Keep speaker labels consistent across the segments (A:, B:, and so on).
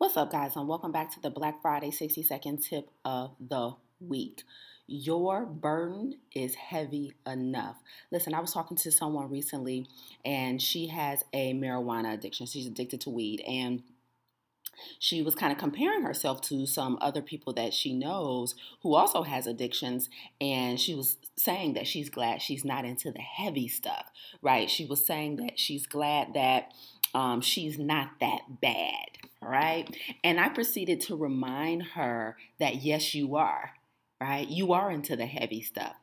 A: What's up, guys, and welcome back to the Black Friday 60 second tip of the week. Your burden is heavy enough. Listen, I was talking to someone recently, and she has a marijuana addiction. She's addicted to weed, and she was kind of comparing herself to some other people that she knows who also has addictions and she was saying that she's glad she's not into the heavy stuff right she was saying that she's glad that um, she's not that bad right? And I proceeded to remind her that yes, you are, right? You are into the heavy stuff,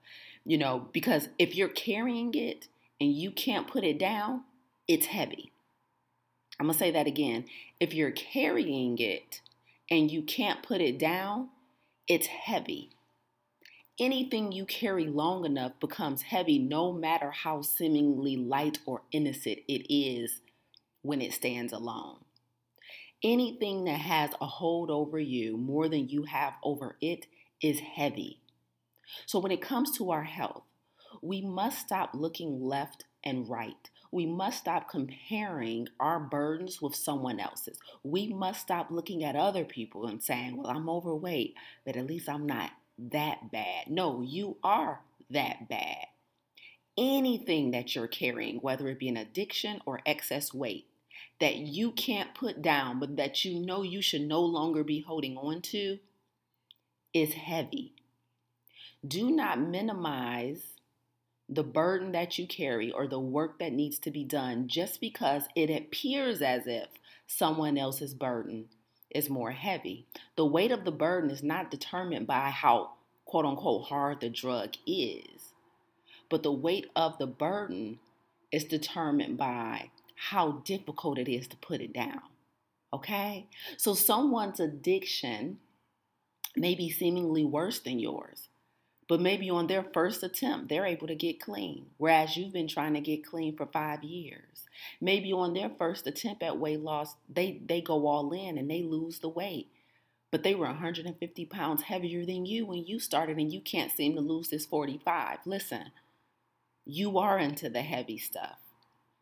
A: you know, because if you're carrying it and you can't put it down, it's heavy. I'm gonna say that again. If you're carrying it and you can't put it down, it's heavy. Anything you carry long enough becomes heavy, no matter how seemingly light or innocent it is when it stands alone. Anything that has a hold over you more than you have over it is heavy. So, when it comes to our health, we must stop looking left and right. We must stop comparing our burdens with someone else's. We must stop looking at other people and saying, Well, I'm overweight, but at least I'm not that bad. No, you are that bad. Anything that you're carrying, whether it be an addiction or excess weight, that you can't put down, but that you know you should no longer be holding on to is heavy. Do not minimize the burden that you carry or the work that needs to be done just because it appears as if someone else's burden is more heavy. The weight of the burden is not determined by how quote unquote hard the drug is, but the weight of the burden is determined by how difficult it is to put it down. Okay? So someone's addiction may be seemingly worse than yours, but maybe on their first attempt, they're able to get clean, whereas you've been trying to get clean for five years. Maybe on their first attempt at weight loss, they, they go all in and they lose the weight. But they were 150 pounds heavier than you when you started, and you can't seem to lose this 45. Listen, you are into the heavy stuff.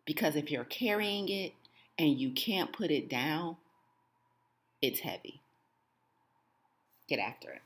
A: Because if you're carrying it and you can't put it down, it's heavy. Get after it.